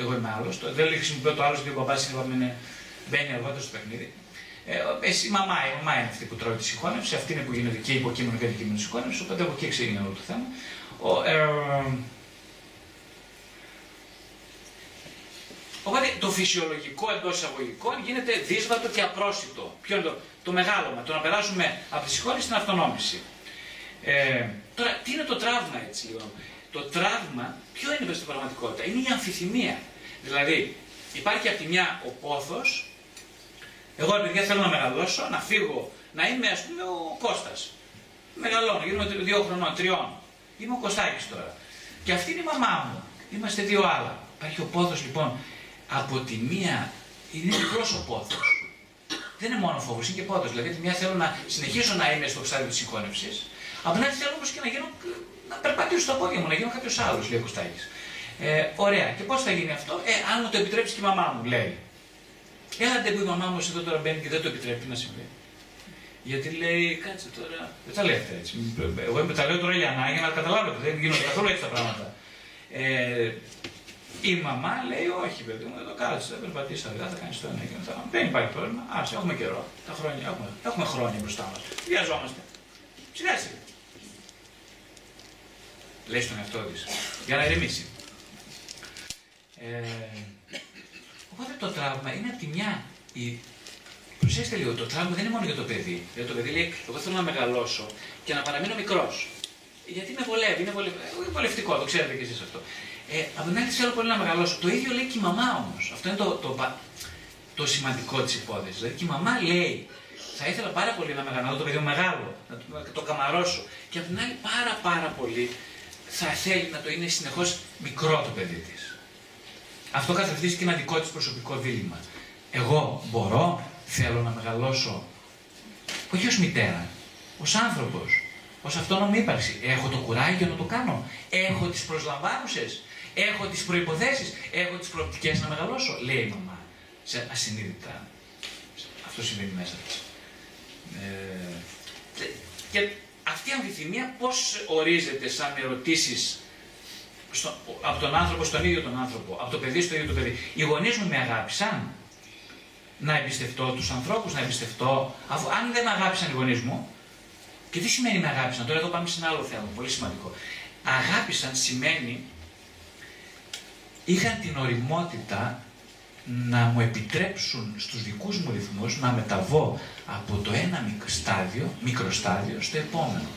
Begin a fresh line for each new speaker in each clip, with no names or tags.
εγώ είμαι άλλος. Δεν χρησιμοποιώ το άλλος γιατί ο μπαμπάς είναι μπαίνει αργότερα στο παιχνίδι. Ε, εσύ, η μαμά, η μαμά είναι αυτή που τρώει τη συγχώνευση, αυτή είναι που γίνεται και υποκείμενο και αντικείμενο συγχώνευση, οπότε από εκεί ξεκινάει όλο το θέμα. Ο, ε, Οπότε το φυσιολογικό εντός εισαγωγικών γίνεται δύσβατο και απρόσιτο. Ποιο είναι το, το μεγάλωμα, το να περάσουμε από τη συγχώρηση στην αυτονόμηση. Ε, τώρα, τι είναι το τραύμα έτσι λοιπόν; Το τραύμα, ποιο είναι στην πραγματικότητα, είναι η αμφιθυμία. Δηλαδή, υπάρχει από τη μια ο πόθος, εγώ παιδιά θέλω να μεγαλώσω, να φύγω, να είμαι ας πούμε ο Κώστας. Μεγαλώνω, γίνομαι δύο χρονών, τριών. Είμαι ο Κωστάκης τώρα. Και αυτή είναι η μαμά μου. Είμαστε δύο άλλα. Υπάρχει ο πόθος λοιπόν από τη μία είναι μικρός ο πόθος. Δεν είναι μόνο φόβο, είναι και πόθος. Δηλαδή, τη μία θέλω να συνεχίσω να είμαι στο στάδιο της συγχώνευσης, από την άλλη θέλω όμω και να γίνω, να περπατήσω στα πόδια μου, να γίνω κάποιος άλλος, λέει ο Κωστάκης. Ε, ωραία. Και πώς θα γίνει αυτό, ε, αν μου το επιτρέψει και η μαμά μου, λέει. Έλατε που η μαμά μου εδώ τώρα μπαίνει και δεν το επιτρέπει να συμβεί. Γιατί λέει, κάτσε τώρα. Δεν τα λέει αυτά έτσι. Εγώ τα λέω τώρα για να, για να καταλάβετε. Δεν γίνονται καθόλου έτσι τα πράγματα. Ε, η μαμά λέει, Όχι, παιδί μου, εδώ κάτσε, δεν περπατήσει αργά, θα κάνεις το ένα και το άλλο. Δεν υπάρχει πρόβλημα. Άσε, έχουμε καιρό. Τα χρόνια, έχουμε, έχουμε χρόνια μπροστά μας. Βιαζόμαστε. Σιγά σιγά. Λέει στον εαυτό της. Για να ηρεμήσει. Ε, οπότε το τραύμα είναι από τη μια. Η... Προσέξτε λίγο, το τραύμα δεν είναι μόνο για το παιδί. Γιατί το παιδί λέει: Εγώ θέλω να μεγαλώσω και να παραμείνω μικρός. Γιατί με βολεύει, είναι βολευτικό, το ξέρετε κι εσείς αυτό. Ε, από την άλλη θέλω πολύ να μεγαλώσω. Το ίδιο λέει και η μαμά όμως. Αυτό είναι το, το, το σημαντικό της υπόθεσης. Δηλαδή και η μαμά λέει, θα ήθελα πάρα πολύ να μεγαλώσω το παιδί μου μεγάλο, να το, να το καμαρώσω. Και από την άλλη πάρα πάρα πολύ θα θέλει να το είναι συνεχώς μικρό το παιδί της. Αυτό καθ' και ένα δικό της προσωπικό δίλημα. Εγώ μπορώ, θέλω να μεγαλώσω, όχι ως μητέρα, ως άνθρωπος, ως αυτόνομη ύπαρξη. Έχω το κουράγιο να το κάνω. Έχω τις προσλαμβάνουσες. Έχω τις προποθέσει, έχω τις προοπτικές να μεγαλώσω, λέει η μαμά. Σε ασυνείδητα. Αυτό συμβαίνει μέσα της. Ε, και αυτή η αμφιθυμία πώς ορίζεται σαν ερωτήσεις από τον άνθρωπο στον ίδιο τον άνθρωπο, από το παιδί στο ίδιο το παιδί. Οι γονείς μου με αγάπησαν. Να εμπιστευτώ τους ανθρώπους, να εμπιστευτώ. Αφού, αν δεν με αγάπησαν οι γονείς μου, και τι σημαίνει με αγάπησαν, τώρα εδώ πάμε σε ένα άλλο θέμα, πολύ σημαντικό. Αγάπησαν σημαίνει είχαν την οριμότητα να μου επιτρέψουν στους δικούς μου ρυθμούς να μεταβώ από το ένα στάδιο, μικροστάδιο στο επόμενο.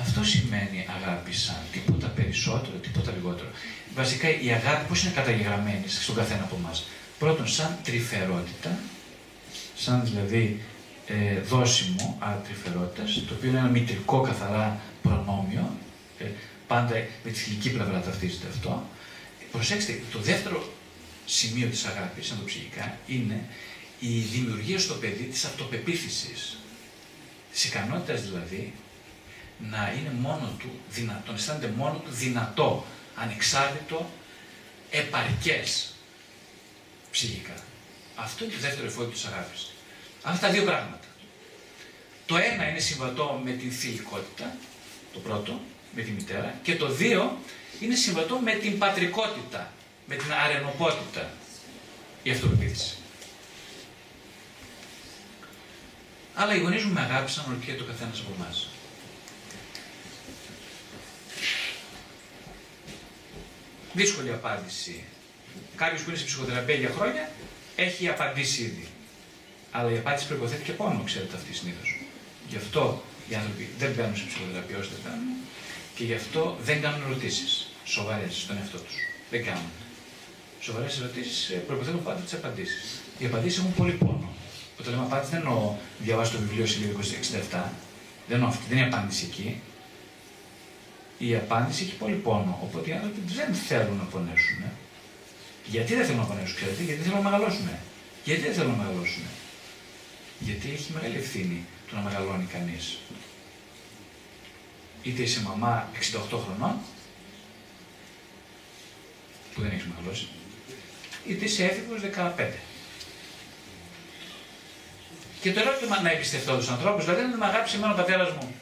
Αυτό σημαίνει αγάπη σαν τίποτα περισσότερο, τίποτα λιγότερο. Βασικά η αγάπη πώς είναι καταγεγραμμένη στον καθένα από εμάς; Πρώτον σαν τρυφερότητα, σαν δηλαδή ε, δόσιμο ατρυφερότητας, το οποίο είναι ένα μητρικό καθαρά προνόμιο, ε, πάντα με τη θηλυκή πλευρά ταυτίζεται αυτό, Προσέξτε, το δεύτερο σημείο της αγάπης, σαν το ψυχικά, είναι η δημιουργία στο παιδί της αυτοπεποίθησης. Της ικανότητας δηλαδή να είναι μόνο του δυνατό, να αισθάνεται μόνο του δυνατό, ανεξάρτητο, επαρκές ψυχικά. Αυτό είναι το δεύτερο εφόδιο της αγάπης. Αυτά τα δύο πράγματα. Το ένα είναι συμβατό με την θηλυκότητα, το πρώτο, με τη μητέρα, και το δύο είναι συμβατό με την πατρικότητα, με την αρενοπότητα η αυτοπεποίθηση. Αλλά οι γονείς μου με αγάπησαν όλο το καθένας από εμάς. Δύσκολη απάντηση. Κάποιος που είναι σε ψυχοθεραπεία για χρόνια έχει απαντήσει ήδη. Αλλά η απάντηση προποθέτει και πόνο, ξέρετε αυτή συνήθως. Γι' αυτό οι άνθρωποι δεν μπαίνουν σε ψυχοθεραπεία όσο δεν και γι' αυτό δεν κάνουν ερωτήσεις σοβαρές στον εαυτό τους. Δεν κάνουν. Σοβαρές ερωτήσεις ε, προποθέτουν πάντα τις απαντήσεις. Οι απαντήσεις έχουν πολύ πόνο. Όταν λέμε απάντηση δεν εννοώ διαβάσει το βιβλίο σελίδα 67. Δεν εννοώ αυτή, δεν είναι η απάντηση εκεί. Η απάντηση έχει πολύ πόνο. Οπότε οι άνθρωποι δεν θέλουν να πονέσουν. Γιατί δεν θέλουν να πονέσουν, ξέρετε, γιατί θέλουν να μεγαλώσουν. Γιατί δεν θέλουν να μεγαλώσουν. Γιατί έχει μεγάλη ευθύνη το να μεγαλώνει κανείς. Είτε είσαι μαμά 68 χρονών, που δεν έχεις μεγαλώσει, είτε είσαι έφηβο 15. Και το ερώτημα να εμπιστευτώ τους ανθρώπους, δηλαδή αν δεν με αγάπησε εμένα ο πατέρας μου,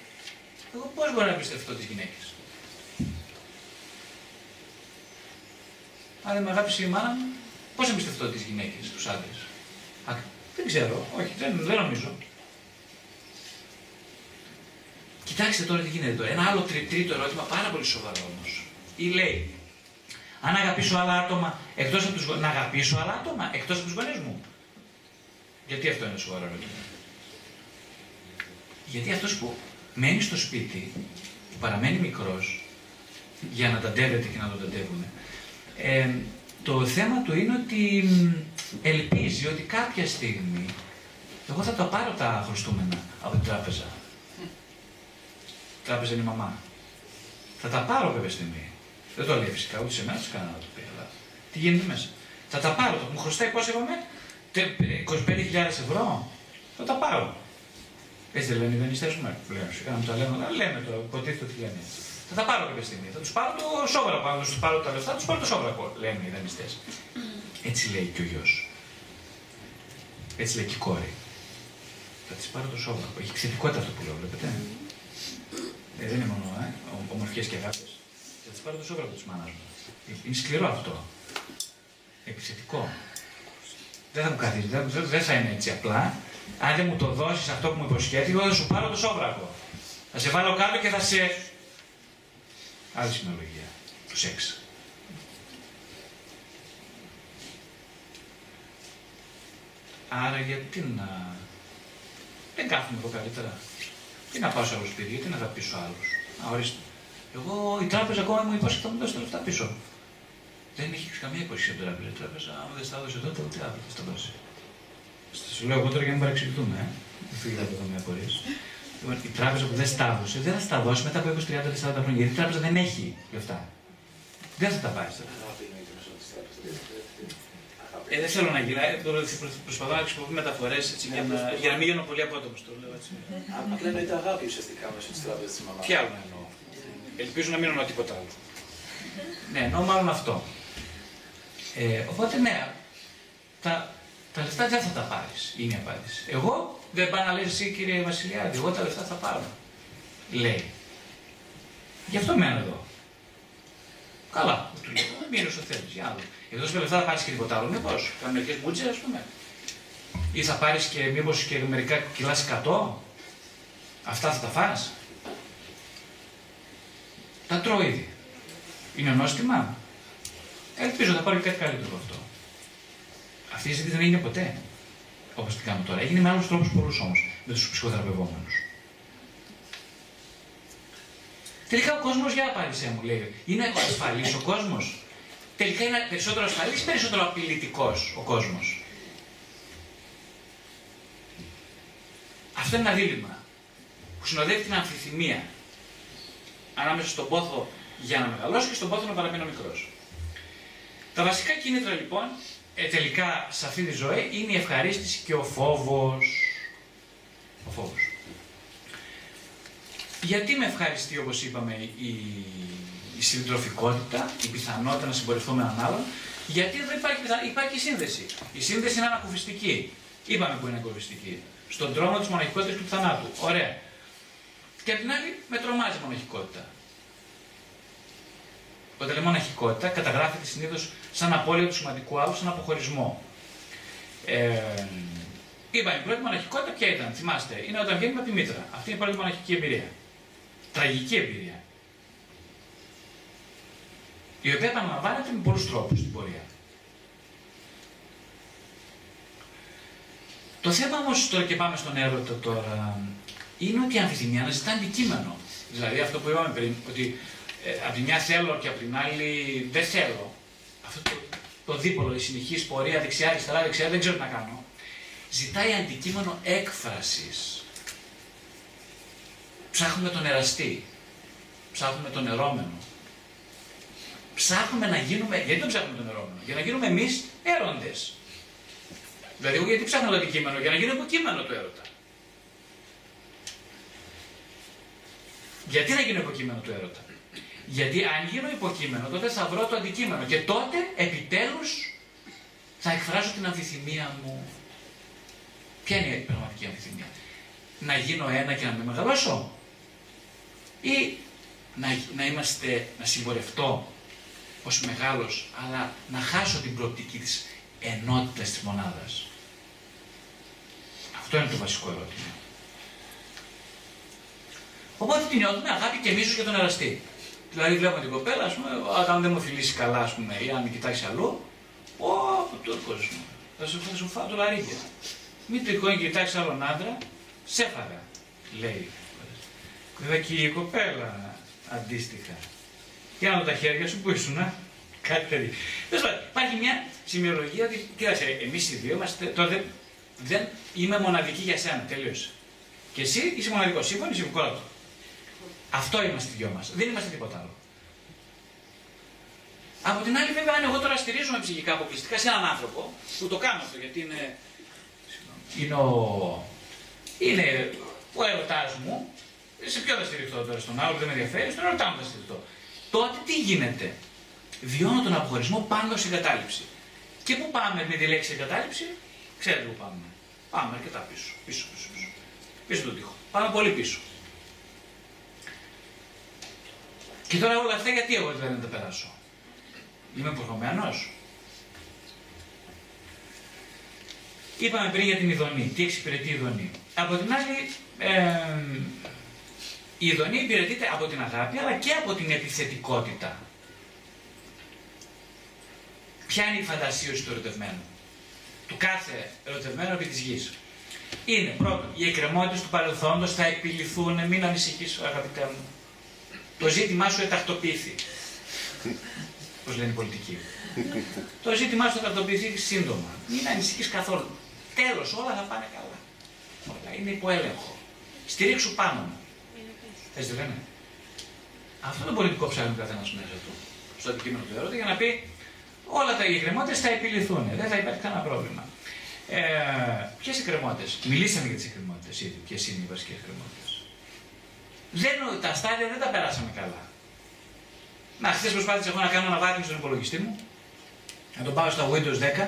εγώ πώς μπορώ να εμπιστευτώ τις γυναίκες; Αν δεν με αγάπησε η μάνα μου, πώς εμπιστευτώ τις γυναίκες, τους άντρες; Δεν ξέρω, όχι, δεν, δεν νομίζω. Κοιτάξτε τώρα τι γίνεται τώρα. Ένα άλλο τρίτο ερώτημα, πάρα πολύ σοβαρό όμως. Ή λέει, αν αγαπήσω άλλα άτομα, εκτός από τους, να αγαπήσω άλλα άτομα εκτός από τους γονείς μου. Γιατί αυτό είναι σοβαρό ερώτημα. Γιατί αυτός που μένει στο σπίτι, που παραμένει μικρός, για να ταντεύεται και να το ταντεύουμε, ε, το θέμα του είναι ότι ελπίζει ότι κάποια στιγμή εγώ θα τα πάρω τα χρωστούμενα από την τράπεζα. Η τράπεζα είναι η μαμά. Θα τα πάρω κάποια στιγμή. Δεν το λέει φυσικά ούτε σε μένα, ούτε σε κανένα το πει, αλλά τι γίνεται μέσα. Θα τα πάρω. Μου χρωστάει πόσο είπαμε, 25.000 ευρώ. Θα τα πάρω. Έτσι δεν λένε οι δανειστές μου, πλέον. Σιγά να τα λέμε, λέμε το, υποτίθεται ότι λένε. Θα τα πάρω κάποια στιγμή. Θα τους πάρω το σόβρακο. Αν τους πάρω τα λεφτά, τους πάρω το σόβρακο, λένε οι δανειστές. Έτσι λέει και ο γιος. Έτσι λέει και η κόρη. Θα της πάρω το σόβρακο. Έχει ξετικότητα αυτό που λέω, βλέπετε. Ε, δεν είναι μόνο ε, ομορφιές και αγάπη. Θα τη πάρω το σόβρακο της μάνας μου. Είναι σκληρό αυτό. Επιθετικό. Δεν θα μου καθίσει, δεν, δεν θα είναι έτσι απλά. Αν δεν μου το δώσεις αυτό που μου υποσχέθηκε, εγώ θα σου πάρω το σόβρακο. Θα σε βάλω κάτω και θα σε. Άλλη σημειολογία. Το σεξ. Άρα γιατί να. Δεν κάθομαι εδώ καλύτερα. Τι να πάω σε άλλο σπίτι, γιατί να θα πείσω άλλου. ορίστε. Εγώ η τράπεζα ακόμα μου υπόσχεται θα μου δώσει τα λεφτά πίσω. Δεν έχει καμία υπόσχεση από την τράπεζα. Η τράπεζα, άμα δεν στα δώσει τότε, ούτε αύριο θα στα δώσει. Σα λέω εγώ τώρα για να μην παρεξηγηθούμε. Ε. Δεν φύγετε από εδώ με απορίες. Λοιπόν, η τράπεζα που δεν στα δώσει, δεν θα στα δώσει μετά από 20, 30, 40 χρόνια. Γιατί η τράπεζα δεν έχει λεφτά. Δεν θα τα πάρεις. Ε, δεν θέλω να γυρνάω. Ε, προσπαθώ να χρησιμοποιώ μεταφορές για, να, για να μην γίνω πολύ απότομος. Το λέω έτσι.
Απλά εννοείται αγάπη ουσιαστικά μέσα στι τράπεζε της μαμάς.
Τι άλλο να εννοώ. Ελπίζω να μην εννοώ τίποτα άλλο. ναι, εννοώ μάλλον αυτό. Ε, οπότε ναι, τα, τα λεφτά δεν θα τα πάρεις. Είναι η απάντηση. Εγώ δεν πάω να λες εσύ κύριε Βασιλιάδη, εγώ τα λεφτά θα πάρω. Λέει. Γι' αυτό μένω εδώ. Καλά, του λέω, μείνω όσο θέλεις. Για να δω. Εκτό λεφτά θα πάρεις και τίποτα άλλο, μήπως. Κάνω μερικέ μπούτσε, ας πούμε. Ή θα πάρεις και μήπως και μερικά κιλά 100. Αυτά θα τα φας. Τα τρώω ήδη. Είναι νόστιμα. Ελπίζω να πάρω και κάτι καλύτερο από αυτό. Αυτή η συζήτηση δεν έγινε ποτέ. Όπως την κάνω τώρα. Έγινε με άλλους τρόπους πολλούς όμως. Με τους ψυχοθεραπευόμενους. Τελικά ο κόσμος, για απάντησέ μου, λέει, είναι ασφαλής ο κόσμος; Τελικά είναι περισσότερο ασφαλής ή περισσότερο απειλητικός ο κόσμος; Αυτό είναι ένα δίλημα που συνοδεύει την αμφιθυμία ανάμεσα στον πόθο για να μεγαλώσει και στον πόθο να παραμείνω μικρός. Τα βασικά κίνητρα λοιπόν ε, τελικά σε αυτή τη ζωή είναι η ευχαρίστηση και ο φόβος. Ο φόβος. Γιατί με ευχαριστεί όπως είπαμε η, η συντροφικότητα, η πιθανότητα να συμπορευτώ με έναν άλλον, γιατί εδώ υπάρχει, υπάρχει σύνδεση. Η σύνδεση είναι ανακουφιστική. Είπαμε που είναι ανακουφιστική. Στον δρόμο της μοναχικότητας του θανάτου. Ωραία. Και απ' την άλλη με τρομάζει η μοναχικότητα. Όταν λέμε μοναχικότητα, καταγράφεται συνήθως σαν απώλεια του σημαντικού άλλου, σαν αποχωρισμό. Ε, είπαμε, η πρώτη μοναχικότητα ποια ήταν, θυμάστε, είναι όταν βγαίνουμε από τη μήτρα. Αυτή είναι η πρώτη μοναχική εμπειρία. Τραγική εμπειρία. Η οποία επαναλαμβάνεται με πολλούς τρόπους στην πορεία. Το θέμα όμως τώρα και πάμε στον έρωτα τώρα, είναι ότι η αμφιθυμία αναζητά αντικείμενο. Δηλαδή αυτό που είπαμε πριν, ότι ε, από τη μια θέλω και από την άλλη δεν θέλω. Αυτό το, το δίπολο, η συνεχής πορεία δεξιά, αριστερά, δεξιά, δεν ξέρω τι να κάνω. Ζητάει αντικείμενο έκφρασης. Ψάχνουμε τον εραστή. Ψάχνουμε τον ερώμενο. Ψάχνουμε να γίνουμε, γιατί το ψάχνουμε τον ερώμενο, για να γίνουμε εμείς έρωτε. Δηλαδή, εγώ γιατί ψάχνω το αντικείμενο, για να γίνω υποκείμενο του έρωτα. Γιατί να γίνω υποκείμενο του έρωτα; Γιατί αν γίνω υποκείμενο, τότε θα βρω το αντικείμενο και τότε επιτέλους θα εκφράσω την αμφιθυμία μου. Ποια είναι η πραγματική αμφιθυμία; Να γίνω ένα και να με μεγαλώσω; Ή να, να είμαστε, να συμπορευτώ ως μεγάλος, αλλά να χάσω την προοπτική της ενότητας της μονάδας; Αυτό είναι το βασικό ερώτημα. Οπότε την νιώθουμε αγάπη και μίσος για τον εραστή. Δηλαδή βλέπουμε την κοπέλα, ας πούμε, όταν δεν μου φιλήσει καλά, ας πούμε, ή αν με κοιτάξει αλλού, Ω, Τούρκος μου, θα σου, θα σου φάω το λαρίκια. Μην τυχόν κοιτάξει άλλον άντρα, σε έφαγα, λέει. Βέβαια και η κοπέλα αντίστοιχα. Για να δω τα χέρια σου που ήσουν, α; κάτι τέτοιο. Υπάρχει μια σημειολογία ότι, κοίταξε, εμείς οι δύο είμαστε, τώρα δεν, δεν είμαι μοναδική για σένα, τελείωσε. Και εσύ είσαι μοναδικός, σύμφωνο, είσαι το. Αυτό είμαστε οι δυο μας. Δεν είμαστε τίποτα άλλο. Από την άλλη, βέβαια, αν εγώ τώρα στηρίζομαι ψυχικά αποκλειστικά σε έναν άνθρωπο, που το κάνω αυτό γιατί είναι. Είναι ο, είναι ο ερωτάς μου, σε ποιο θα στηριχτώ τώρα, στον άλλο που δεν με ενδιαφέρει, στον ερωτά μου θα στηριχτώ. Τότε τι γίνεται; Βιώνω τον αποχωρισμό πάνω στην κατάληψη. Και πού πάμε με τη λέξη εγκατάλειψη, ξέρετε πού πάμε. Πάμε αρκετά πίσω. Πίσω, πίσω, πίσω. Πίσω τον τοίχο. Πάμε πολύ πίσω. Και τώρα όλα αυτά γιατί εγώ δεν τα περάσω; Είμαι προχωμένο. Είπαμε πριν για την ειδονή. Τι εξυπηρετεί η ειδονή; Από την άλλη, ε, η ειδονή υπηρετείται από την αγάπη αλλά και από την επιθετικότητα. Ποια είναι η φαντασίωση του ερωτευμένου; Του κάθε ερωτευμένου επί της γης. Είναι πρώτον, οι εκκρεμότητες του παρελθόντος θα επιληθούν, μην ανησυχείς αγαπητέ μου. Το ζήτημά σου ετακτοποιηθεί. Πώς λένε οι πολιτικοί. το ζήτημά σου θα τακτοποιηθεί σύντομα. Μην ανησυχείς καθόλου. Τέλος, όλα θα πάνε καλά. Όλα είναι υπό έλεγχο. Στηρίξου πάνω μου. Έτσι δεν λένε; Αυτό το πολιτικό ψάχνει ο καθένας μέσα του, στο αντικείμενο του ερώτημα, για να πει όλα τα εκκρεμότητες θα επιληθούν. Δεν θα υπάρχει κανένα πρόβλημα. Ε, Ποιες εκκρεμότητες; Μιλήσαμε για τις εκκρεμότητες ήδη. Ποιες είναι οι βασικές εκκρεμότητες; Τα στάδια δεν τα περάσαμε καλά. Να, χθες προσπάθησα εγώ να κάνω αναβάθμιση στον υπολογιστή μου, να τον πάω στα Windows 10.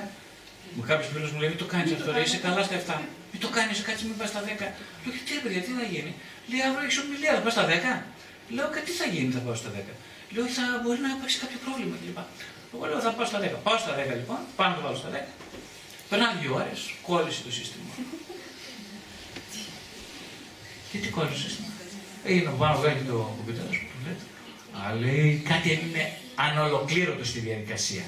Μου κάποιος φίλος μου λέει: Μην το κάνεις αυτό, ρε, είσαι καλά στα 7. Μην το κάνεις, κάτσε μην πας στα 10. Λέω: Τι παιδιά, τι θα γίνει. Λέει: Αύριο έχεις ομιλία, θα πας στα 10. Λέω: Τι θα γίνει, θα πάω στα 10. Λέω: Θα μπορεί να υπάρξει κάποιο πρόβλημα κλπ. Εγώ λέω: Θα πάω στα 10. Πάω στα 10 λοιπόν, πάνω το βάλω στα 10. Περνάνε δύο ώρες, κόλλησε το σύστημα. Και τι κόλλησε το σύστημα; Έγινε από πάνω βγάλει το κομπιούτερ, που λέτε. Αλλά λέει κάτι έμεινε ανολοκλήρωτο στη διαδικασία.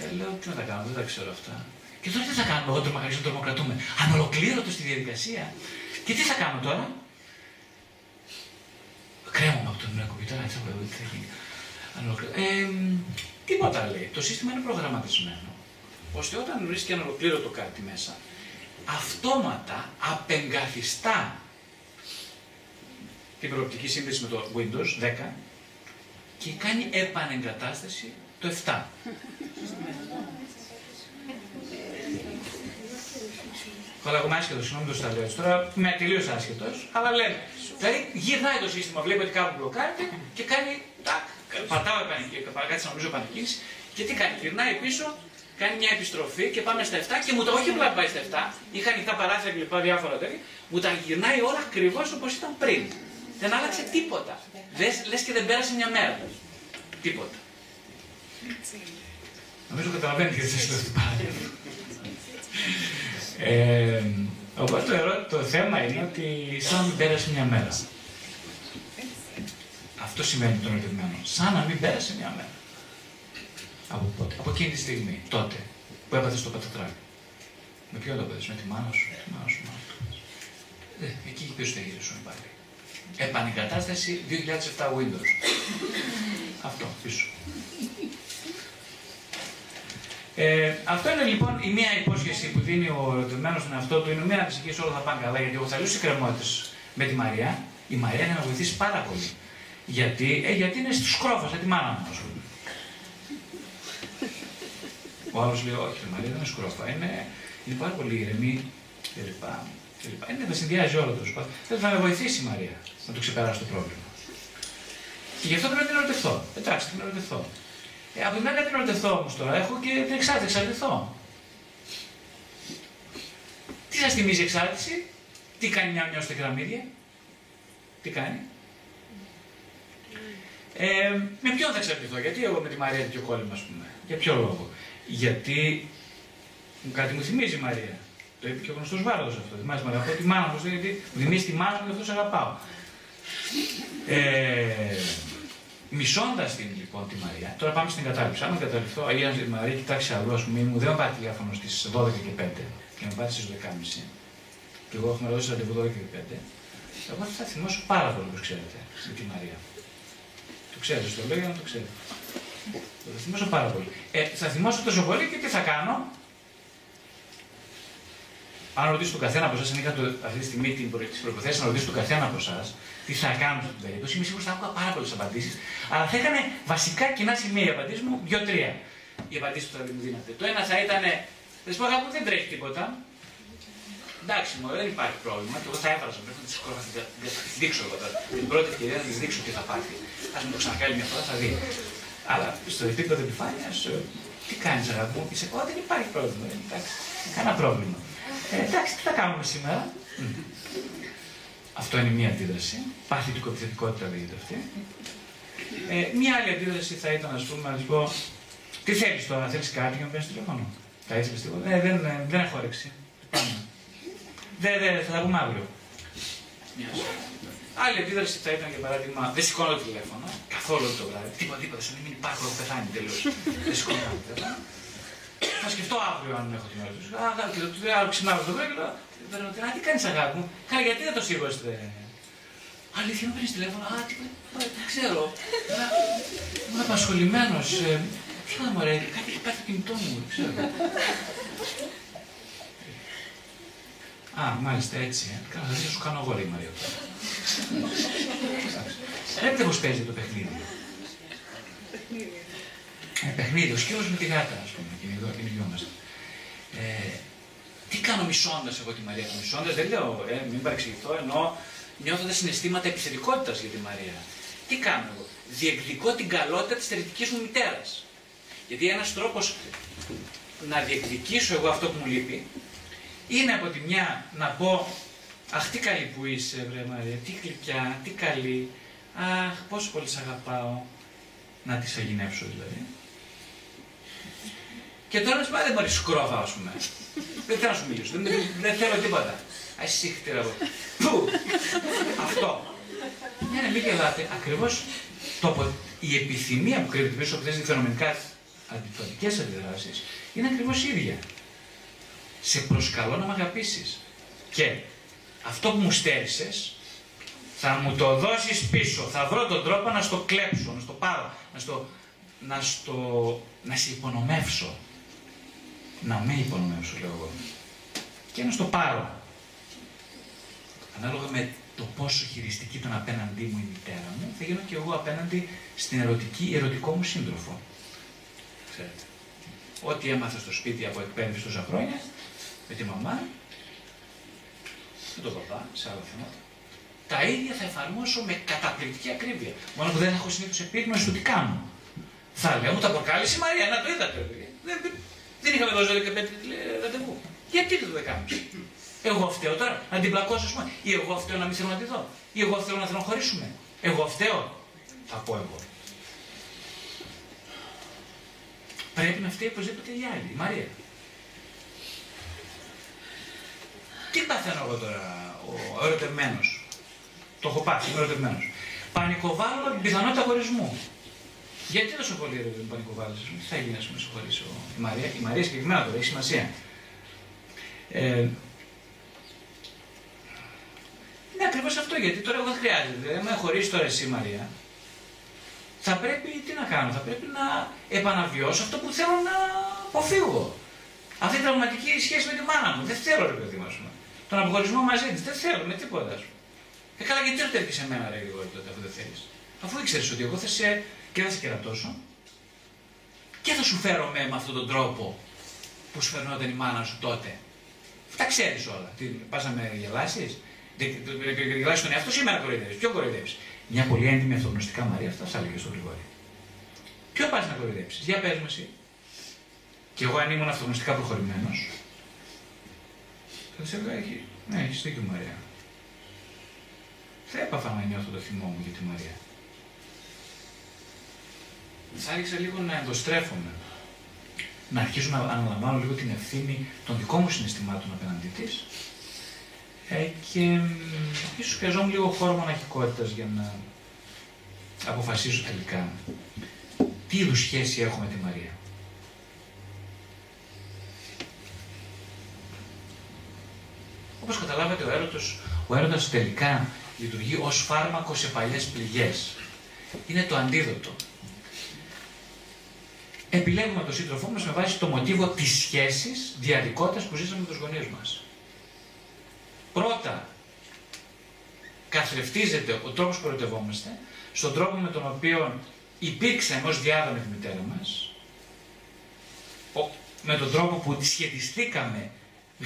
ε, λέω, τι να τα κάνω, δεν τα ξέρω αυτά. Και τώρα τι θα κάνουμε, εγώ τρομοκρατήσω, τρομοκρατούμε. Ανολοκλήρωτο στη διαδικασία. Και τι θα κάνω τώρα; Κρέμομαι από τον κομπιούτερ, έτσι θα τι θα γίνει. Ε, τίποτα λέει. Το σύστημα είναι προγραμματισμένο ώστε όταν βρίσκει ένα ολοκλήρωτο κάτι μέσα, αυτόματα απεγκαθιστά την προοπτική σύνδεση με το Windows 10 και κάνει επανεγκατάσταση το 7. Καλά, εγώ είμαι άσχετος, συγγνώμη το λέω τώρα, είμαι τελείως άσχετος, αλλά λέμε. Δηλαδή γυρνάει το σύστημα, βλέπει ότι κάπου μπλοκάρεται και κάνει. Τάκ, πατάω επανεκκίνηση, νομίζω επανεκκίνηση και τι κάνει, γυρνάει πίσω, κάνει μια επιστροφή και πάμε στα 7 και μου τα όχι απλά πάει στα 7, είχα ανοιχτά παράθυρα και λοιπά διάφορα τέτοια, μου τα γυρνάει όλα ακριβώς όπως ήταν πριν. Δεν άλλαξε τίποτα. Λες, λες και δεν πέρασε μια μέρα. Τίποτα. Νομίζω καταλαβαίνετε γιατί σας λέω αυτή ε, Οπότε το, το θέμα είναι ότι σαν να μην πέρασε μια μέρα. Αυτό σημαίνει τον ερωτημένο. Σαν να μην πέρασε μια μέρα. Από πότε, από εκείνη τη στιγμή, τότε, που έπαθε στο πατατράκι. Με ποιον το πέθες, με τη μάνα σου, τη μάνα σου, μάνα σου. Ε, εκεί ποιος θα γυρίσουν πάλι. Επανεγκατάσταση 2007 Windows. Αυτό, πίσω. Ε, αυτό είναι λοιπόν η μία υπόσχεση που δίνει ο ερωτευμένος στον εαυτό του. Είναι μία φυσική όλα θα πάνε καλά. Γιατί εγώ θα λύσω κρεμότητε με τη Μαρία. Η Μαρία είναι να βοηθήσει πάρα πολύ. Γιατί, ε, γιατί είναι στους κρόφου, σαν τη μάνα μου, ας πούμε. Ο άλλος λέει: Όχι, η Μαρία δεν είναι σκρόφα. Είναι, είναι πάρα πολύ ηρεμή κλπ. Είναι, θα συνδυάζει όλο το σπάθο. Θέλω να με βοηθήσει η Μαρία να το ξεπεράσει το πρόβλημα. Και γι' αυτό πρέπει να την ερωτηθώ. Εντάξει, την ερωτηθώ. Ε, από την άλλη, την ερωτηθώ όμως τώρα, έχω και την εξάρτηση, εξαρτηθώ. Τι σας θυμίζει η εξάρτηση, τι κάνει μια μια στα γραμμίδια, τι κάνει; Ε, με ποιον θα εξαρτηθώ, γιατί εγώ με τη Μαρία τέτοιο κόλλημα, ας πούμε. Για ποιο λόγο. Γιατί κάτι μου θυμίζει η Μαρία. Το είπε και ο γνωστός Βάροδο αυτό. Θυμάσαι, Μαρία, από τη μάνα μου, γιατί μου θυμίζει τη μάνα μου και αυτό σε αγαπάω. Ε, Μισώντας την λοιπόν τη Μαρία, τώρα πάμε στην κατάληψη. Αν καταληφθώ, αν η Μαρία κοιτάξει αλλού, ας πούμε, μου δεν πάρει τηλέφωνο στις 12 και 5 και με πάρει στις 12.30 και εγώ έχουμε δώσει ραντεβού 12 και 5, εγώ θα θυμώσω πάρα πολύ, όπως ξέρετε, με τη Μαρία. Το ξέρετε, το λέω για να το ξέρετε. Θα θυμώσω πάρα πολύ. Ε, θα θυμώσω τόσο πολύ και τι θα κάνω, αν ρωτήσω τον καθένα από εσάς, αν είχα αυτή τη στιγμή τις προποθέσει να ρωτήσω τον καθένα από εσάς, τι θα κάνω σε αυτή την περίπτωση, είμαι σίγουρος ότι θα άκουγα πάρα πολλές απαντήσεις, αλλά θα έκανε βασικά κοινά σημεία οι απαντήσεις μου, δύο-τρία. Οι απαντήσεις που θα μου δίνατε. Το ένα θα ήταν, δεν πω αγάπη, δεν τρέχει τίποτα. Εντάξει, μου δεν υπάρχει πρόβλημα. Και εγώ θα έβαζα μέχρι να τη δείξω εγώ τώρα. Την πρώτη ευκαιρία να τη δείξω τι θα πάθει. Α μου το ξανακάνει μια φορά, θα δει. Αλλά στο επίπεδο επιφάνειας, τι κάνεις, αγάπη μου, είσαι, δεν υπάρχει πρόβλημα. Εντάξει, κανένα πρόβλημα. Ε, εντάξει, τι θα κάνουμε σήμερα; Αυτό είναι μία αντίδραση. Παθητικό επιθετικότητα λέγεται αυτή. Ε, μία άλλη αντίδραση θα ήταν, ας πούμε, να πω, τι θέλεις τώρα, θέλεις κάτι για να παίρνει τηλέφωνο. Θα ήθελες τίποτα; Ε, δεν, δεν, δεν έχω όρεξη. Πάμε. Δεν, δεν, θα τα πούμε αύριο. Άλλη αντίδραση θα ήταν για παράδειγμα, δεν σηκώνω το τηλέφωνο καθόλου το βράδυ. Τίποτα, τίποτα, σου μην υπάρχω, έχω πεθάνει τελείως. δεν σηκώνω το τηλέφωνο. Θα σκεφτώ αύριο αν έχω την ώρα τους. Α, και το άλλο ξυπνάω το πρωί και λέω, Α, τι κάνεις αγάπη μου; Καλά, γιατί δεν το σήκωστε. Αλήθεια, με παίρνεις τηλέφωνο; Α, τι δεν ξέρω. Είμαι απασχολημένος. Ε, ποιο θα μου αρέσει, κάτι έχει πάει στο κινητό μου, δεν ξέρω. Α, μάλιστα έτσι. Ε. Καλά, θα σου κάνω εγώ, λέει η Μαρία. Βλέπετε πώ παίζει το παιχνίδι. Ε, παιχνίδι, ο σκύλος με τη γάτα, ας πούμε, και εδώ κυνηγιόμαστε. Ε, τι κάνω μισώντας εγώ τη Μαρία του μισώντας, δεν λέω, ε, μην παρεξηγηθώ, ενώ νιώθοντα συναισθήματα επιθετικότητας για τη Μαρία. Τι κάνω εγώ, διεκδικώ την καλότητα της θερητικής μου μητέρας. Γιατί ένας τρόπος να διεκδικήσω εγώ αυτό που μου λείπει είναι από τη μια να πω Αχ, τι καλή που είσαι, βρε Μαρία, τι γλυκιά, τι καλή. Αχ, πόσο πολύ σε αγαπάω. Να τη αγινεύσω δηλαδή. Και τώρα σου δεν μπορεί σκρόφα, ας πούμε. δεν θέλω να σου μιλήσω. Δεν, δεν θέλω τίποτα. Α σύχτηρα εγώ. Πού! Αυτό. Ναι, ναι, μην γελάτε. Ακριβώς η επιθυμία που κρύβεται πίσω από αυτές τις φαινομενικά αντιφατικές αντιδράσεις είναι ακριβώς ίδια. Σε προσκαλώ να με αγαπήσεις. Και αυτό που μου στέρισες, θα μου το δώσεις πίσω. Θα βρω τον τρόπο να στο κλέψω, να στο πάρω, να στο, να στο, να σε υπονομεύσω να με υπονομεύσω, λέω εγώ. Και να στο πάρω. Ανάλογα με το πόσο χειριστική ήταν απέναντί μου η μητέρα μου, θα γίνω και εγώ απέναντι στην ερωτική, ερωτικό μου σύντροφο. Ξέρετε. Ό,τι έμαθα στο σπίτι από εκπαίδευση τόσα χρόνια, με τη μαμά, με τον παπά, σε άλλα θέματα, τα ίδια θα εφαρμόσω με καταπληκτική ακρίβεια. Μόνο που δεν έχω συνήθως επίγνωση του τι κάνω. Θα λέω, μου τα προκάλεσε η Μαρία, να το είδατε. Δεν, δεν είχαμε δώσει 15 ραντεβού. Γιατί δεν το κάνουμε. Εγώ φταίω τώρα να την πλακώσω, ας πούμε. Ή εγώ φταίω να μην θέλω να τη δω. Ή εγώ φταίω να θέλω να χωρίσουμε. Εγώ φταίω. Θα πω εγώ. Πρέπει να φταίει οπωσδήποτε η άλλη, η Μαρία. Τι παθαίνω εγώ τώρα, ο ερωτευμένος. Το έχω πάθει, είμαι ερωτευμένος. Πανικοβάλλω την πιθανότητα χωρισμού. Γιατί τόσο πολύ ρε δεν πανικοβάλλεις, τι θα γίνει, ας πούμε, συγχωρήσω. Η Μαρία, η Μαρία συγκεκριμένα τώρα έχει σημασία. Ε, είναι ακριβώς αυτό, γιατί τώρα εγώ δεν χρειάζεται. Δηλαδή, αν με χωρίσεις τώρα εσύ, Μαρία, θα πρέπει, τι να κάνω, θα πρέπει να επαναβιώσω αυτό που θέλω να αποφύγω. Αυτή η τραυματική σχέση με τη μάνα μου. Δεν θέλω, ρε παιδί μου, Τον αποχωρισμό μαζί της. Δεν θέλω με τίποτα. Ε, καλά, γιατί δεν σε μένα, ρε Γρηγόρη, τότε, αφού δεν θέλεις. Αφού ήξερες ότι εγώ θα σε και θα σε κερατώσω και θα σου φέρω με, με αυτόν τον τρόπο που σου φερνόταν η μάνα σου τότε. Τα ξέρεις όλα. Τι, πας να με γελάσεις, γελάσεις τον εαυτό σήμερα κοροϊδεύεις; Ποιο κοροϊδεύεις; Μια πολύ έντιμη αυτογνωστικά Μαρία, αυτά σας έλεγε στον Γρηγόρη. Ποιο πας να κοροϊδέψεις, για πες μου εσύ. Και εγώ αν ήμουν αυτογνωστικά προχωρημένος, θα τη έλεγα, έχει, ναι, έχεις δίκιο Μαρία. Θα έπαθα να νιώθω το θυμό μου για τη Μαρία. θα άρχισα λίγο να ενδοστρέφομαι. Να αρχίσω να αναλαμβάνω λίγο την ευθύνη των δικών μου συναισθημάτων απέναντί της. Ε, και ίσως χρειαζόμουν λίγο χώρο μοναχικότητας για να αποφασίσω τελικά τι είδους σχέση έχω με τη Μαρία. Όπως καταλάβατε, ο έρωτος, ο έρωτας τελικά λειτουργεί ως φάρμακος σε παλιές πληγές. Είναι το αντίδοτο. Επιλέγουμε τον σύντροφό μας με βάση το μοτίβο της σχέσης διαδικότητας που ζήσαμε με τους γονείς μας. Πρώτα, καθρεφτίζεται ο τρόπος που ερωτευόμαστε, στον τρόπο με τον οποίο υπήρξαμε ως διάδομε τη μητέρα μας, με τον τρόπο που τη σχετιστήκαμε,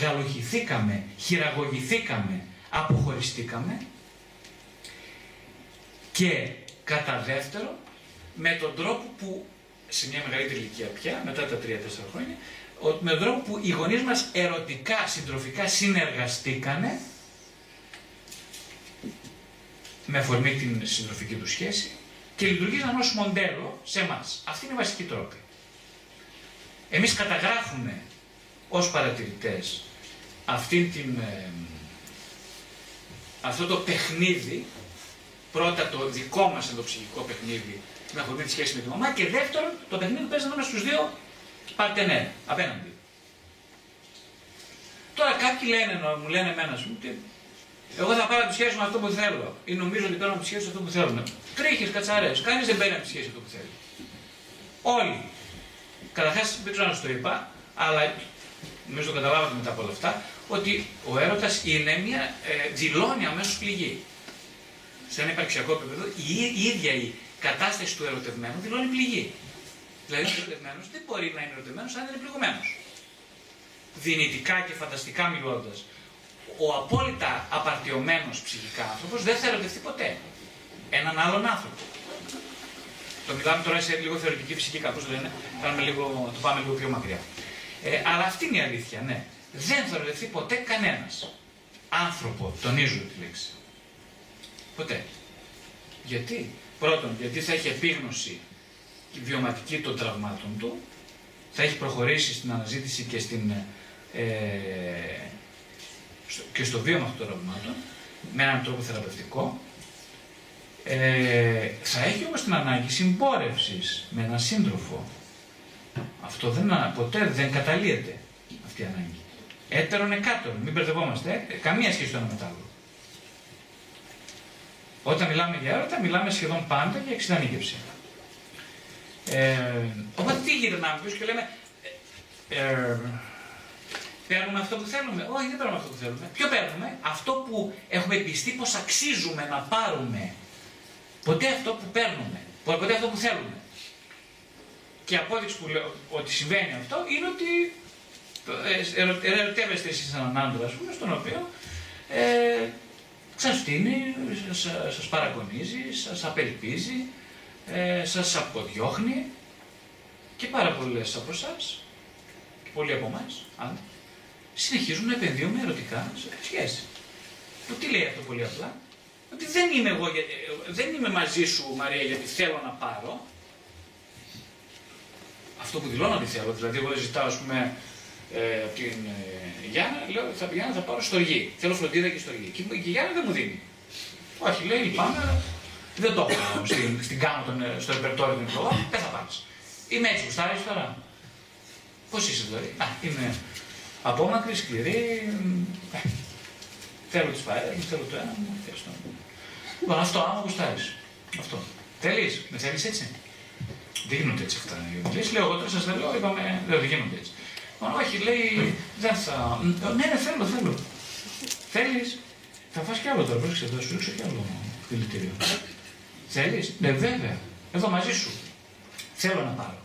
γαλοχηθήκαμε, χειραγωγηθήκαμε, αποχωριστήκαμε και κατά δεύτερο με τον τρόπο που σε μια μεγαλύτερη ηλικία πια, μετά τα 3-4 χρόνια, με τον τρόπο που οι γονείς μας ερωτικά, συντροφικά συνεργαστήκανε με αφορμή την συντροφική τους σχέση και λειτουργήσαν ως μοντέλο σε εμά. Αυτή είναι η βασική τρόπη. Εμείς καταγράφουμε ως παρατηρητές αυτήν την, ε, αυτό το παιχνίδι, πρώτα το δικό μας ενδοψυχικό παιχνίδι με αφορμή τη σχέση με τη μαμά και δεύτερον το παιχνίδι που παίζαμε στους δύο παρτενέρ απέναντι. Τώρα κάποιοι λένε, μου λένε εμένα, σου, εγώ θα πάρω τη σχέση με αυτό που θέλω. Ή νομίζω ότι παίρνω τη σχέση με αυτό που θέλουν. Τρίχες, κατσαρές. Κανείς δεν παίρνει τη σχέση αυτό που θέλει. Όλοι. Καταρχάς, δεν ξέρω αν σου το είπα, αλλά νομίζω το καταλάβατε μετά από όλα αυτά, ότι ο έρωτας είναι μια. Ε, δηλώνει αμέσως πληγή. Σε ένα υπαρξιακό επίπεδο, η, η ίδια η κατάσταση του ερωτευμένου δηλώνει πληγή. Δηλαδή, ο ερωτευμένος δεν μπορεί να είναι ερωτευμένος αν δεν είναι πληγωμένος. Δυνητικά και φανταστικά μιλώντας, ο απόλυτα απαρτιωμένος ψυχικά άνθρωπος δεν θα ερωτευτεί ποτέ έναν άλλον άνθρωπο. Το μιλάμε τώρα σε λίγο θεωρητική φυσική, κάπως λένε, πάμε λίγο, το πάμε λίγο πιο μακριά. Ε, αλλά αυτή είναι η αλήθεια, ναι. Δεν θα ερωτευτεί ποτέ κανένας άνθρωπο, τονίζω τη λέξη. Ποτέ. Γιατί; Πρώτον, γιατί θα έχει επίγνωση βιωματική των τραυμάτων του, θα έχει προχωρήσει στην αναζήτηση και στην ε, και στο βίωμα αυτών των τραυμάτων, με έναν τρόπο θεραπευτικό, ε, θα έχει όμως την ανάγκη συμπόρευσης με έναν σύντροφο. Αυτό δεν, ποτέ δεν καταλύεται αυτή η ανάγκη. Έτερον εκάτερον, μην μπερδευόμαστε, ε, καμία σχέση το ένα με το άλλο. Όταν μιλάμε για έρωτα, μιλάμε σχεδόν πάντα για εξειδανίκευση. Ε, οπότε τι γυρνάμε και λέμε, ε, ε Παίρνουμε αυτό που θέλουμε. Όχι, δεν παίρνουμε αυτό που θέλουμε. Ποιο παίρνουμε, αυτό που έχουμε πιστεί πως αξίζουμε να πάρουμε. Ποτέ αυτό που παίρνουμε. Ποτέ αυτό που θέλουμε. Και η απόδειξη που λέω ότι συμβαίνει αυτό είναι ότι ε, ερωτεύεστε εσείς έναν άντρα, ας πούμε, στον οποίο ε, σας φτύνει, σας, σας παραγωνίζει, σας απελπίζει, ε, σας αποδιώχνει και πάρα πολλές από εσάς και πολλοί από εμάς, συνεχίζουν να επενδύουμε ερωτικά σε σχέση. Το τι λέει αυτό πολύ απλά; Ότι δεν είμαι εγώ, δεν είμαι μαζί σου Μαρία γιατί θέλω να πάρω. Αυτό που δηλώνω ότι θέλω. Δηλαδή εγώ ζητάω ας πούμε ε, από την ε, Γιάννα, λέω θα, Γιάννα θα πάρω στο γη. Θέλω φροντίδα και στο γη. Και, η Γιάννα δεν μου δίνει. Όχι, λέει λυπάμαι, δεν το έχω στην, στην κάνω τον, ε, στο ρεπερτόριο του υπουργού, δεν θα πάρεις. Είμαι έτσι, γουστάρεις τώρα. Πώς είσαι δηλαδή; Α, είμαι Απόμακρη, σκληρή. Θέλω τις φαέρε, θέλω το ένα, μου θες το Λοιπόν, αυτό άμα γουστάρεις. Αυτό. Θέλεις, με θέλεις έτσι; Δεν γίνονται έτσι αυτά οι Λέω εγώ τώρα σα λέω, είπαμε, λέω δεν γίνονται έτσι. Μα όχι, λέει, δεν θα. Ναι, ναι, θέλω, θέλω. Θέλεις, θα φας κι άλλο τώρα, πρόσεξε εδώ, σου ρίξω κι άλλο δηλητήριο. Θέλεις, ναι, βέβαια. Εδώ μαζί σου. Θέλω να πάρω.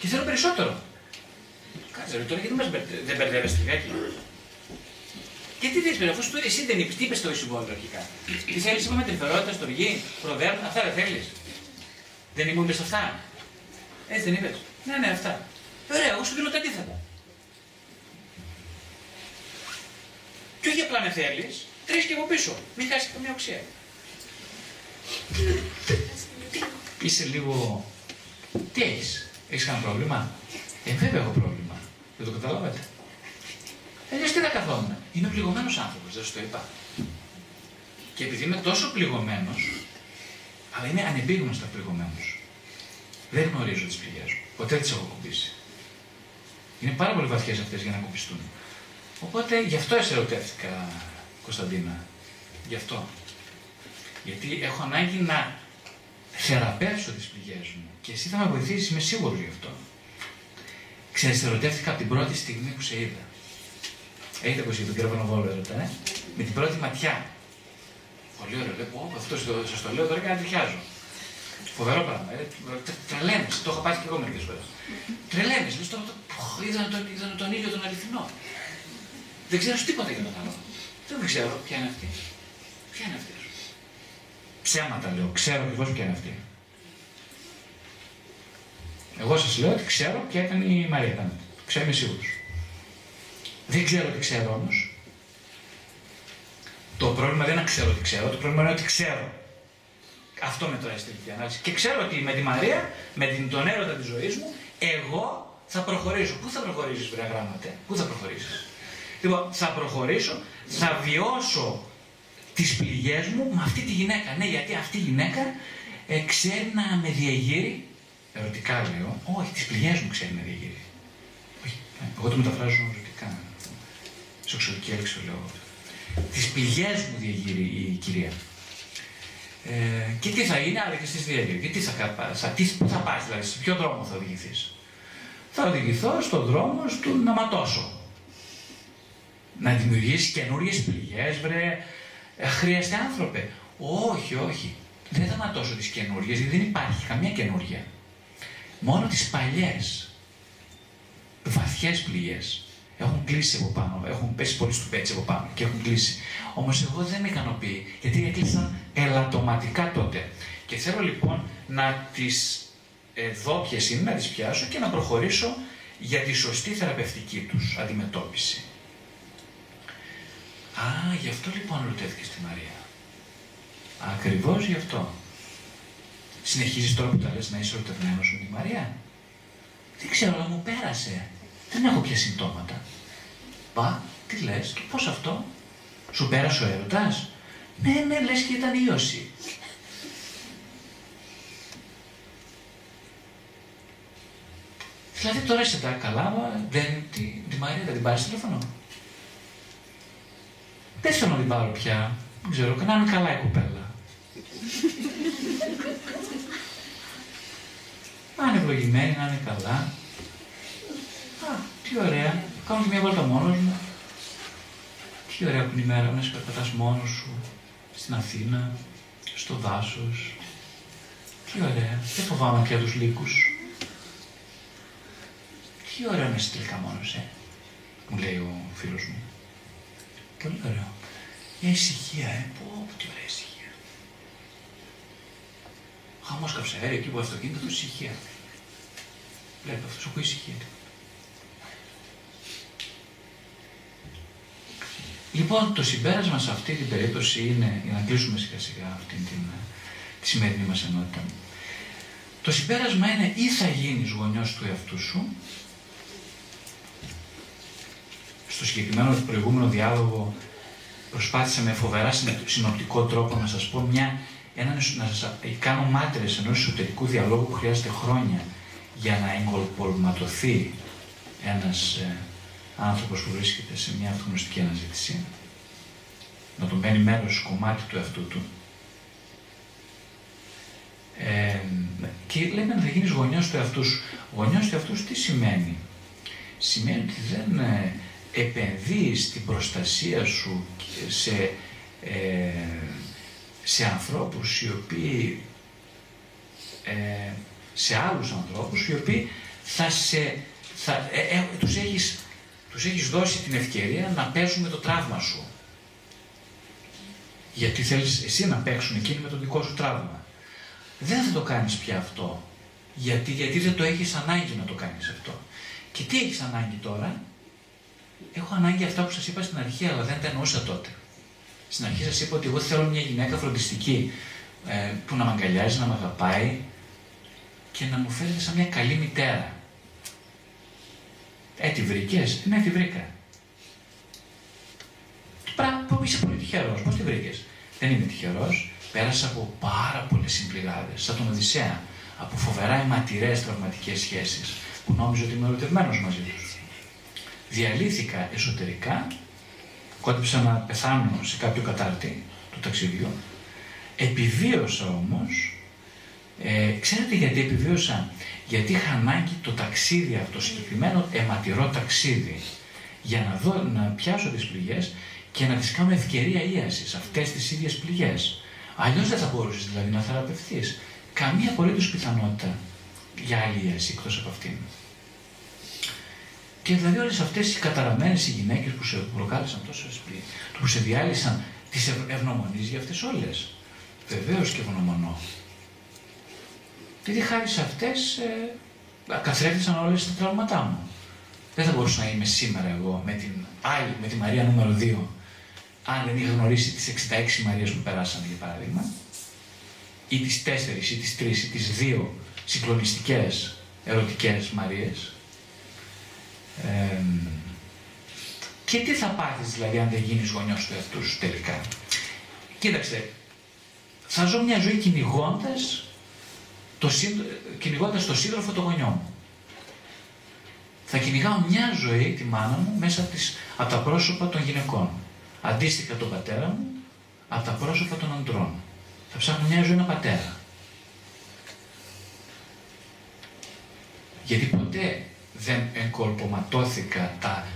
Και θέλω περισσότερο. Κάτσε ρε, τώρα γιατί μας δεν μπερδεύεστε λιγάκι. Και τι θες, αφού σου εσύ δεν είπες, τι είπες στο συμβόλαιο αρχικά. Τι θέλεις, είπαμε τρυφερότητα, στοργή, προδέρμα, αυτά δεν θέλεις. Δεν ήμουν σε αυτά. Έτσι δεν είπες. Ναι, ναι, αυτά. Ωραία, εγώ σου δίνω τα αντίθετα. Και όχι απλά με θέλεις, τρεις και εγώ πίσω. Μην χάσεις καμία οξία. Είσαι λίγο Τι έχεις, έχεις κανένα πρόβλημα; Ε, βέβαια έχω πρόβλημα. Δεν το καταλάβατε. Αλλιώ τι θα καθόμουν. Είμαι πληγωμένος άνθρωπος, δεν σου το είπα. Και επειδή είμαι τόσο πληγωμένος, αλλά είμαι ανεπίγνωστα πληγωμένο. Δεν γνωρίζω τις πληγέ μου. Ποτέ τις έχω κουμπίσει. Είναι πάρα πολύ βαθιές αυτές για να κουμπιστούν. Οπότε γι' αυτό εσερωτεύτηκα, Κωνσταντίνα. Γι' αυτό. Γιατί έχω ανάγκη να θεραπεύσω τις πληγέ μου. Και εσύ θα με βοηθήσεις, είμαι σίγουρος γι' αυτό. Ξέρεις, ερωτεύτηκα από την πρώτη στιγμή που σε είδα. Έχετε ακούσει τον κύριο Βόλο έρωτα, ε; Με την πρώτη ματιά. Πολύ ωραίο, λέω, αυτό σας το λέω τώρα και να τριχιάζω. Φοβερό πράγμα. Ε, Τρελαίνε. Το έχω πάθει και εγώ μερικές φορές. Τρελαίνε. Λες τώρα είδα τον, είδα τον ήλιο τον αληθινό. Δεν ξέρω τίποτα για τον άλλο. Δεν ξέρω ποια είναι αυτή. Ποια είναι αυτή. Ψέματα λέω. Ξέρω ακριβώς ποια είναι αυτή. Εγώ σας λέω ότι ξέρω ποια ήταν η Μαρία Ξέρω, είμαι σίγουρος. Δεν ξέρω τι ξέρω όμως. Το πρόβλημα δεν είναι να ξέρω τι ξέρω, το πρόβλημα είναι ότι ξέρω. Αυτό με το στην ανάλυση. Και ξέρω ότι με τη Μαρία, με την, τον έρωτα της ζωής μου, εγώ θα προχωρήσω. Πού θα προχωρήσεις, βρε γράμματε, πού θα προχωρήσεις; Λοιπόν, θα προχωρήσω, θα βιώσω τις πληγές μου με αυτή τη γυναίκα. Ναι, γιατί αυτή η γυναίκα ε, ξέρει να με διαγείρει. Ερωτικά λέω, όχι, τις πληγές μου ξέρει να διαγείρει. Όχι, ε, εγώ το μεταφράζω ερωτικά. Σεξουαλική έλξη λέω. Τις πληγές μου διαγείρει η κυρία. Ε, και τι θα είναι, αλλά και στις διέργειες. Και τι θα, θα, τι, θα πας, δηλαδή, σε ποιο δρόμο θα οδηγηθείς. Θα οδηγηθώ στον δρόμο του να ματώσω. Να δημιουργήσει καινούριες πληγές, βρε. Ε, χρειάζεται άνθρωπε. Όχι, όχι. Δεν θα ματώσω τις καινούριες, γιατί δεν υπάρχει καμία καινούρια. Μόνο τις παλιές. Βαθιές πληγές έχουν κλείσει από πάνω, έχουν πέσει πολύ στο πέτσι από πάνω και έχουν κλείσει. Όμως εγώ δεν με ικανοποιεί, γιατί έκλεισαν ελαττωματικά τότε. Και θέλω λοιπόν να τις ε, δω ποιε είναι, να τις πιάσω και να προχωρήσω για τη σωστή θεραπευτική τους αντιμετώπιση. Α, γι' αυτό λοιπόν ρωτήθηκε στη Μαρία. Ακριβώς γι' αυτό. Συνεχίζεις τώρα που τα λες να είσαι ερωτευμένος με τη Μαρία. Δεν ξέρω, αλλά μου πέρασε. Δεν έχω πια συμπτώματα. Πα, τι λες και πώς αυτό; Σου πέρασε ο έρωτας; Ναι, ναι, λες και ήταν ίωση. Δηλαδή τώρα είσαι τα καλά, δεν τη, τη Μαρία, δεν την πάρεις τηλέφωνο; Δεν θέλω να την πάρω πια. Δεν ξέρω, κανένα καλά η κοπέλα. να είναι ευλογημένη, να είναι καλά. Α, τι ωραία. Κάνω και μια βόλτα μόνος μου. Τι ωραία που είναι η μέρα να περπατά μόνος σου στην Αθήνα, στο δάσος. Τι ωραία. Δεν φοβάμαι πια τους λύκους. Τι ωραία να είσαι τελικά μόνος, ε. Μου λέει ο φίλος μου. Πολύ ωραίο. Μια ησυχία, ε. Πω, τι ωραία ησυχία. Χαμός καυσαέρι εκεί που αυτοκίνητο, ησυχία. Βλέπει αυτός, έχω ησυχία. Λοιπόν, το συμπέρασμα σε αυτή την περίπτωση είναι, για να κλείσουμε σιγά σιγά αυτή την, τη σημερινή μας ενότητα, το συμπέρασμα είναι ή θα γίνεις γονιός του εαυτού σου, στο συγκεκριμένο προηγούμενο διάλογο προσπάθησα με φοβερά συνοπτικό τρόπο να σας πω μια, ένα, να σας κάνω μάτρες ενός εσωτερικού διαλόγου που χρειάζεται χρόνια για να εγκολπολματωθεί ένας ε, άνθρωπος που βρίσκεται σε μια αυτογνωστική αναζήτηση, να τον μπαίνει μέρος κομμάτι του εαυτού του. Ε, και λέμε να θα γίνεις γονιός του εαυτού σου. Γονιός του εαυτού σου τι σημαίνει; Σημαίνει ότι δεν ε, επενδύεις την προστασία σου σε, ε, σε ανθρώπους οι οποίοι ε, σε άλλους ανθρώπους οι οποίοι θα σε, θα, ε, ε, τους έχεις τους έχεις δώσει την ευκαιρία να παίζουν με το τραύμα σου. Γιατί θέλεις εσύ να παίξουν εκείνοι με το δικό σου τραύμα. Δεν θα το κάνεις πια αυτό. Γιατί, γιατί δεν το έχεις ανάγκη να το κάνεις αυτό. Και τι έχεις ανάγκη τώρα; Έχω ανάγκη αυτά που σας είπα στην αρχή, αλλά δεν τα εννοούσα τότε. Στην αρχή σας είπα ότι εγώ θέλω μια γυναίκα φροντιστική, ε, που να με αγκαλιάζει, να με αγαπάει, και να μου φέρετε σαν μια καλή μητέρα. Ε, τη βρήκες; Ναι, τη βρήκα. Πράγμα που είσαι πολύ τυχερός. Πώς τη βρήκες; Δεν είμαι τυχερός. Πέρασα από πάρα πολλές συμπληγάδες, σαν τον Οδυσσέα. Από φοβερά αιματηρές τραυματικές σχέσεις, που νόμιζα ότι είμαι ερωτευμένος μαζί τους. Διαλύθηκα εσωτερικά, κόντυψα να πεθάνω σε κάποιο κατάρτι του ταξιδιού. Επιβίωσα όμως, ε, ξέρετε γιατί επιβίωσα, γιατί είχα ανάγκη το ταξίδι αυτό, συγκεκριμένο αιματηρό ταξίδι, για να, δω, να πιάσω τις πληγές και να τις κάνω ευκαιρία ίασης, αυτές τις ίδιες πληγές. Αλλιώς δεν θα μπορούσες δηλαδή να θεραπευθείς. Καμία απολύτως πιθανότητα για άλλη ίαση εκτός από αυτήν. Και δηλαδή όλες αυτές οι καταραμένες οι γυναίκες που σε προκάλεσαν τόσο σπίτι, που σε διάλυσαν, τις ευ, ευγνωμονείς για αυτές όλες. Βεβαίως και ευγνωμονώ. Γιατί χάρη σε αυτές ε, καθρέφτησαν όλες τα τραύματά μου. Δεν θα μπορούσα να είμαι σήμερα εγώ με την άλλη, με τη Μαρία νούμερο 2, αν δεν είχα γνωρίσει τις 66 Μαρίες που περάσανε για παράδειγμα, ή τις 4 ή τις 3 ή τις 2 συγκλονιστικές ερωτικές Μαρίες. Ε, και τι θα πάθεις δηλαδή αν δεν γίνεις γονιός του εαυτού σου τελικά; Κοίταξε, θα ζω μια ζωή κυνηγώντας το, κυνηγώντας το σύντροφο το γονιό μου. Θα κυνηγάω μια ζωή τη μάνα μου μέσα τις, από τα πρόσωπα των γυναικών. Αντίστοιχα τον πατέρα μου από τα πρόσωπα των αντρών. Θα ψάχνω μια ζωή ένα πατέρα. Γιατί ποτέ δεν εγκολποματώθηκα τα,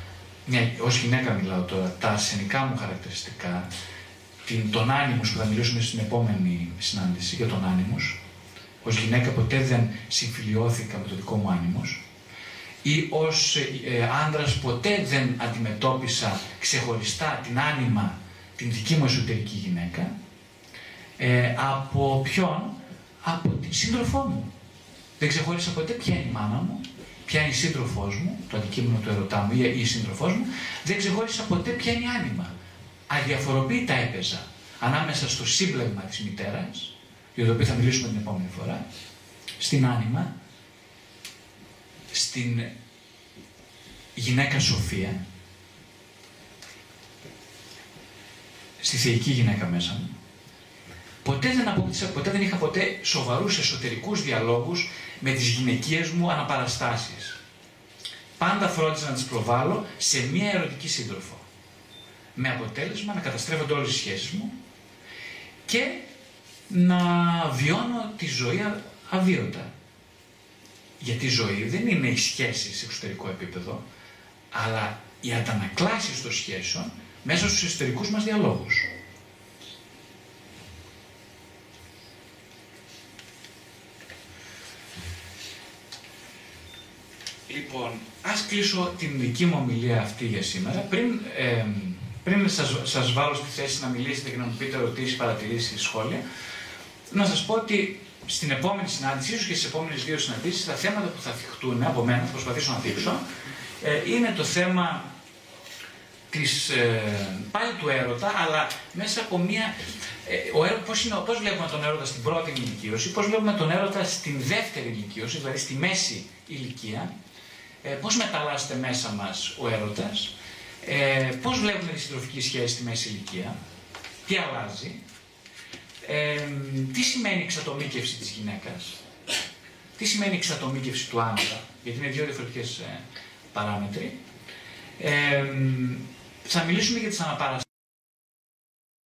μια, ως γυναίκα μιλάω τώρα, τα αρσενικά μου χαρακτηριστικά, την, τον άνιμους που θα μιλήσουμε στην επόμενη συνάντηση για τον άνιμους, ως γυναίκα ποτέ δεν συμφιλιώθηκα με το δικό μου άνιμος ή ως ε, ε, άντρας ποτέ δεν αντιμετώπισα ξεχωριστά την άνιμα, την δική μου εσωτερική γυναίκα, ε, από ποιον, από την σύντροφό μου. Δεν ξεχώρισα ποτέ ποια είναι η μάνα μου, ποια είναι η σύντροφός μου, το αντικείμενο του ερωτά μου ή η σύντροφός μου, δεν ξεχώρισα ποτέ ποια είναι η άνιμα. Αδιαφοροποίητα έπαιζα ανάμεσα στο σύμπλεγμα της μητέρας, για το οποίο θα μιλήσουμε την επόμενη φορά, στην άνιμα, στην γυναίκα Σοφία, στη θεϊκή γυναίκα μέσα μου, ποτέ δεν αποκτήσα, ποτέ δεν είχα ποτέ σοβαρούς εσωτερικούς διαλόγους με τις γυναικείες μου αναπαραστάσεις. Πάντα φρόντιζα να τις προβάλλω σε μία ερωτική σύντροφο. Με αποτέλεσμα να καταστρέφονται όλες οι σχέσεις μου και να βιώνω τη ζωή αβίωτα. Γιατί η ζωή δεν είναι η σχέση σε εξωτερικό επίπεδο, αλλά οι αντανακλάσεις των σχέσεων μέσα στους εσωτερικούς μας διαλόγους. Λοιπόν, ας κλείσω την δική μου ομιλία αυτή για σήμερα. Πριν, ε, πριν σας, σας βάλω στη θέση να μιλήσετε και να μου πείτε ερωτήσεις, παρατηρήσεις, σχόλια, να σας πω ότι στην επόμενη συνάντηση, ίσως και στις επόμενες δύο συναντήσεις, τα θέματα που θα θυχτούν από μένα, θα προσπαθήσω να δείξω, ε, είναι το θέμα της, ε, πάλι του έρωτα, αλλά μέσα από μια... Ε, ο έρωτα, πώς, είναι, πώς βλέπουμε τον έρωτα στην πρώτη ηλικίωση, πώς βλέπουμε τον έρωτα στην δεύτερη ηλικίωση, δηλαδή στη μέση ηλικία, ε, πώς μεταλλάσσεται μέσα μας ο έρωτας, ε, πώς βλέπουμε τη συντροφική σχέση στη μέση ηλικία, τι αλλάζει, ε, τι σημαίνει εξατομίκευση της γυναίκας, τι σημαίνει εξατομίκευση του άντρα, γιατί είναι δύο διαφορετικές ε, παράμετροι. Ε, θα μιλήσουμε για τις αναπαραστάσεις.